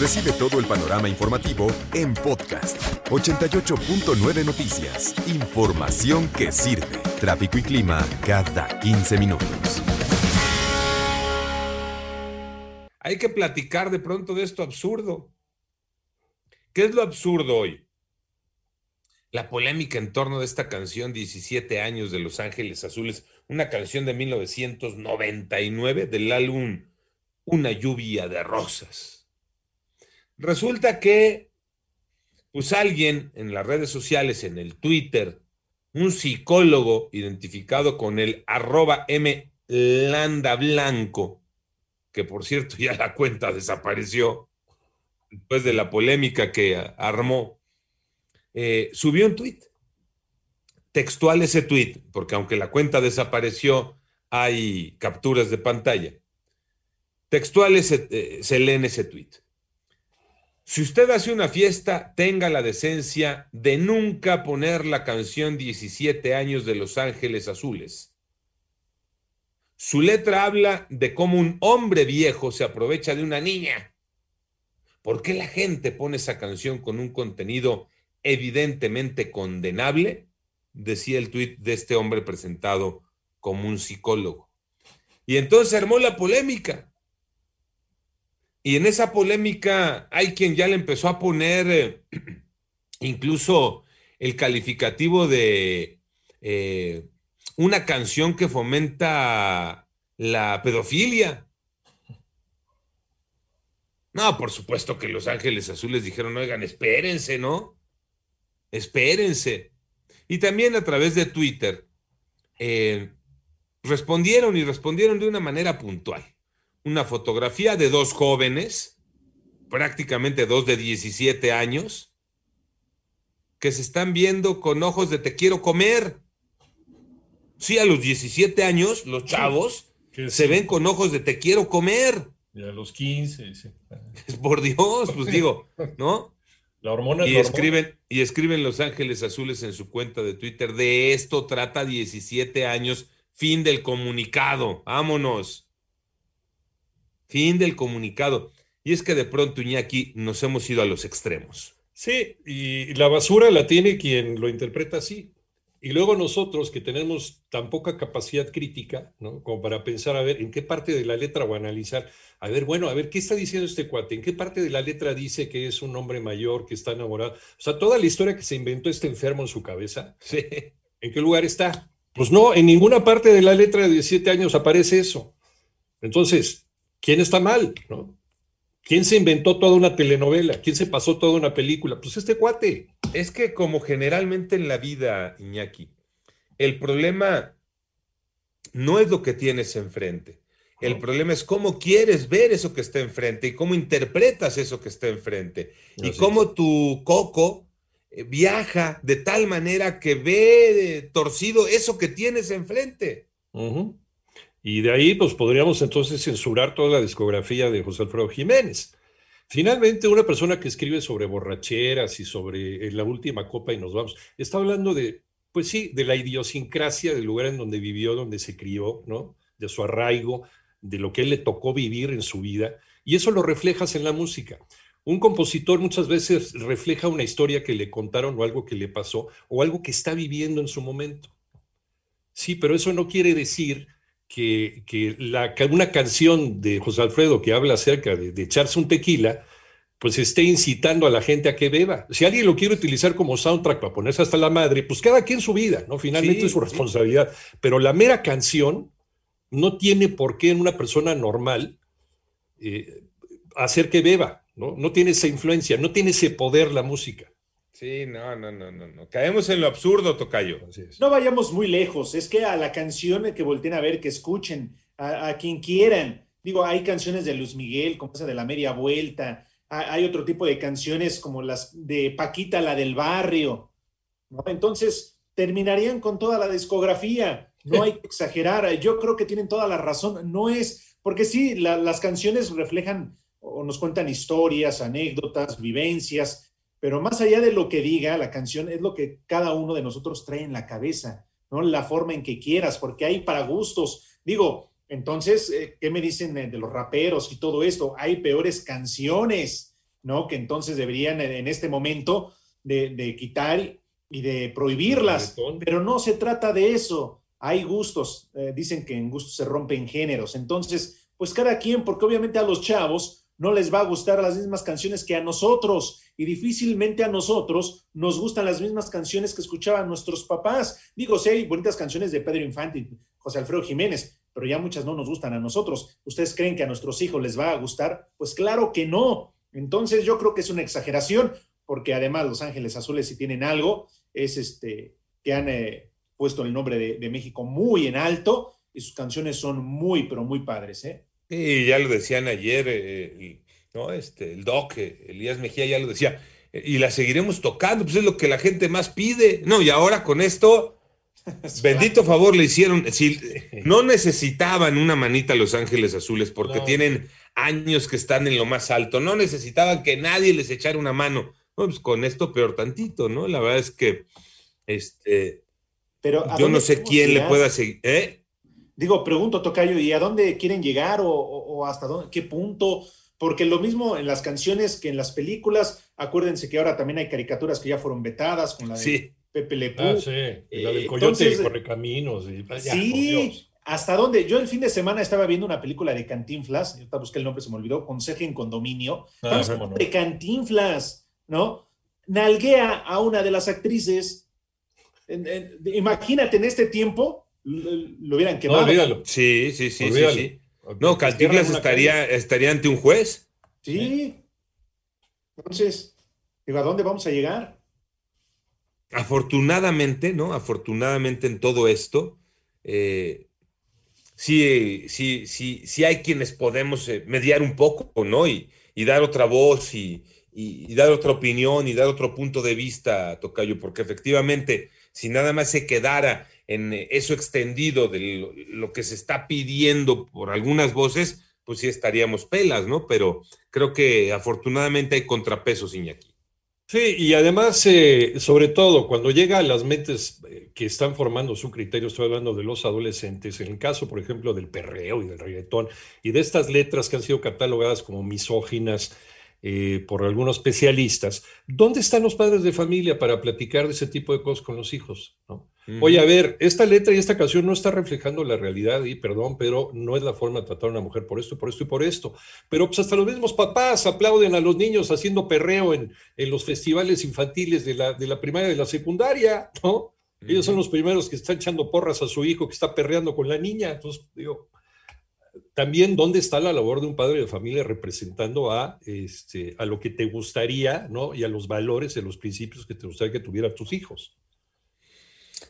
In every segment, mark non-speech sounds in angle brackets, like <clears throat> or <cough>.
Recibe todo el panorama informativo en podcast 88.9 Noticias. Información que sirve. Tráfico y clima cada 15 minutos. Hay que platicar de pronto de esto absurdo. ¿Qué es lo absurdo hoy? La polémica en torno de esta canción 17 años de Los Ángeles Azules, una canción de 1999 del álbum Una lluvia de rosas. Resulta que, pues alguien en las redes sociales, en el Twitter, un psicólogo identificado con el arroba M Landa Blanco, que por cierto ya la cuenta desapareció después de la polémica que armó, eh, subió un tweet. Textual ese tweet, porque aunque la cuenta desapareció, hay capturas de pantalla. Textual ese, eh, se lee en ese tweet. Si usted hace una fiesta, tenga la decencia de nunca poner la canción 17 años de Los Ángeles Azules. Su letra habla de cómo un hombre viejo se aprovecha de una niña. ¿Por qué la gente pone esa canción con un contenido evidentemente condenable? Decía el tuit de este hombre presentado como un psicólogo. Y entonces armó la polémica. Y en esa polémica hay quien ya le empezó a poner eh, <clears throat> incluso el calificativo de eh, una canción que fomenta la pedofilia. No, por supuesto que Los Ángeles Azules dijeron, oigan, espérense, ¿no? Espérense. Y también a través de Twitter eh, respondieron y respondieron de una manera puntual. Una fotografía de dos jóvenes, prácticamente dos de 17 años, que se están viendo con ojos de te quiero comer. Sí, a los 17 años, los chavos se ven con ojos de te quiero comer. Y a los 15, sí. <laughs> Por Dios, pues digo, ¿no? La hormona Y la hormona. escriben, y escriben Los Ángeles Azules en su cuenta de Twitter, de esto trata 17 años, fin del comunicado, vámonos. Fin del comunicado. Y es que de pronto, Iñaki, nos hemos ido a los extremos. Sí, y la basura la tiene quien lo interpreta así. Y luego nosotros que tenemos tan poca capacidad crítica, ¿no? Como para pensar, a ver, en qué parte de la letra o analizar, a ver, bueno, a ver, ¿qué está diciendo este cuate? ¿En qué parte de la letra dice que es un hombre mayor, que está enamorado? O sea, toda la historia que se inventó este enfermo en su cabeza, Sí. ¿en qué lugar está? Pues no, en ninguna parte de la letra de 17 años aparece eso. Entonces, ¿quién está mal? ¿no? ¿Quién se inventó toda una telenovela? ¿Quién se pasó toda una película? Pues este cuate. Es que como generalmente en la vida, Iñaki, el problema no es lo que tienes enfrente. El No. problema es cómo quieres ver eso que está enfrente y cómo interpretas eso que está enfrente. Y cómo tu coco eh, viaja de tal manera que ve eh, torcido eso que tienes enfrente. Y de ahí, pues podríamos entonces censurar toda la discografía de José Alfredo Jiménez. Finalmente, una persona que escribe sobre borracheras y sobre eh, la última copa y nos vamos, está hablando de, pues sí, de la idiosincrasia del lugar en donde vivió, donde se crió, ¿no? De su arraigo, de lo que él le tocó vivir en su vida. Y eso lo reflejas en la música. Un compositor muchas veces refleja una historia que le contaron o algo que le pasó o algo que está viviendo en su momento. Sí, pero eso no quiere decir que, que la, que una canción de José Alfredo que habla acerca de, de echarse un tequila, pues esté incitando a la gente a que beba. Si alguien lo quiere utilizar como soundtrack para ponerse hasta la madre, pues cada quien su vida, ¿no? Finalmente Sí, es su sí. responsabilidad. Pero la mera canción no tiene por qué en una persona normal eh, hacer que beba, ¿no? No tiene esa influencia, no tiene ese poder la música. Sí, no, no, no, no, no. Caemos en lo absurdo, Tocayo. No vayamos muy lejos, es que a la canción que volteen a ver, que escuchen, a, a quien quieran, Digo, hay canciones de Luis Miguel, como esa de la media vuelta, hay otro tipo de canciones como las de Paquita, la del barrio, ¿no? Entonces, terminarían con toda la discografía, no hay que exagerar, yo creo que tienen toda la razón, no es, porque sí, las canciones reflejan o nos cuentan historias, anécdotas, vivencias, pero más allá de lo que diga la canción, es lo que cada uno de nosotros trae en la cabeza, ¿no? La forma en que quieras, porque hay para gustos. Digo, entonces, eh, ¿qué me dicen de los raperos y todo esto? Hay peores canciones, ¿no? Que entonces deberían en este momento de, quitar y de prohibirlas, pero no se trata de eso. Hay gustos, eh, dicen que en gustos se rompen géneros. Entonces, pues cada quien, porque obviamente a los chavos no les va a gustar las mismas canciones que a nosotros y difícilmente a nosotros nos gustan las mismas canciones que escuchaban nuestros papás. Digo, sí hay bonitas canciones de Pedro Infante, José Alfredo Jiménez, pero ya muchas no nos gustan a nosotros. ¿Ustedes creen que a nuestros hijos les va a gustar? Pues claro que no. Entonces yo creo que es una exageración, porque además Los Ángeles Azules si tienen algo, es este que han eh, puesto el nombre de, de México muy en alto y sus canciones son muy, pero muy padres, ¿eh? Y ya lo decían ayer, eh, ¿no? Este, el doc, eh, Elías Mejía ya lo decía, eh, y la seguiremos tocando, pues es lo que la gente más pide. No, y ahora con esto, <laughs> bendito favor le hicieron, si, no necesitaban una manita a Los Ángeles Azules porque tienen años que están en lo más alto, no necesitaban que nadie les echara una mano. No, pues con esto peor tantito, ¿no? La verdad es que, este, Pero, yo no sé quién le pueda seguir, ¿eh? Digo, pregunto, Tocayo, ¿y a dónde quieren llegar o, hasta dónde, qué punto? Porque lo mismo en las canciones que en las películas, acuérdense que ahora también hay caricaturas que ya fueron vetadas, con la de Pepe Le Ah, sí, la del Coyote y Correcaminos. Y, sí, ¿hasta dónde? Yo el fin de semana estaba viendo una película de Cantinflas, ahorita busqué el nombre, se me olvidó, Conseje en Condominio. Ah, de Cantinflas, ¿no? Nalguea a una de las actrices. imagínate en este tiempo, lo hubieran quemado. No, Sí, sí, sí, sí, No, Cantinflas estaría, estaría ante un juez. Sí. Entonces, ¿a dónde vamos a llegar? Afortunadamente, ¿no? Afortunadamente en todo esto, eh, sí, sí, sí, sí hay quienes podemos eh, mediar un poco, ¿no? Y, dar otra voz y, y, dar otra opinión y dar otro punto de vista, Tocayo, porque efectivamente, si nada más se quedara en eso extendido de lo, que se está pidiendo por algunas voces, pues sí estaríamos pelas, ¿no? Pero creo que afortunadamente hay contrapesos, Iñaki. Sí, y además, eh, sobre todo, cuando llega a las mentes eh, que están formando su criterio, estoy hablando de los adolescentes, en el caso, por ejemplo, del perreo y del reggaetón, y de estas letras que han sido catalogadas como misóginas, eh, por algunos especialistas, ¿dónde están los padres de familia para platicar de ese tipo de cosas con los hijos? Oye, a ver, esta letra y esta canción no está reflejando la realidad y perdón, pero no es la forma de tratar a una mujer por esto, por esto y por esto. Pero pues hasta los mismos papás aplauden a los niños haciendo perreo en, en los festivales infantiles de la, de la primaria y de la secundaria, ¿no? Ellos son los primeros que están echando porras a su hijo que está perreando con la niña. Entonces, digo, también dónde está la labor de un padre de familia representando a, este, a lo que te gustaría, ¿no? Y a los valores y los principios que te gustaría que tuvieran tus hijos.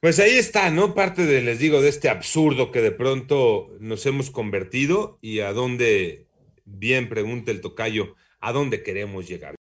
Pues ahí está, ¿no? Parte de, les digo, de este absurdo que de pronto nos hemos convertido y a dónde, bien pregunta el tocayo, a dónde queremos llegar.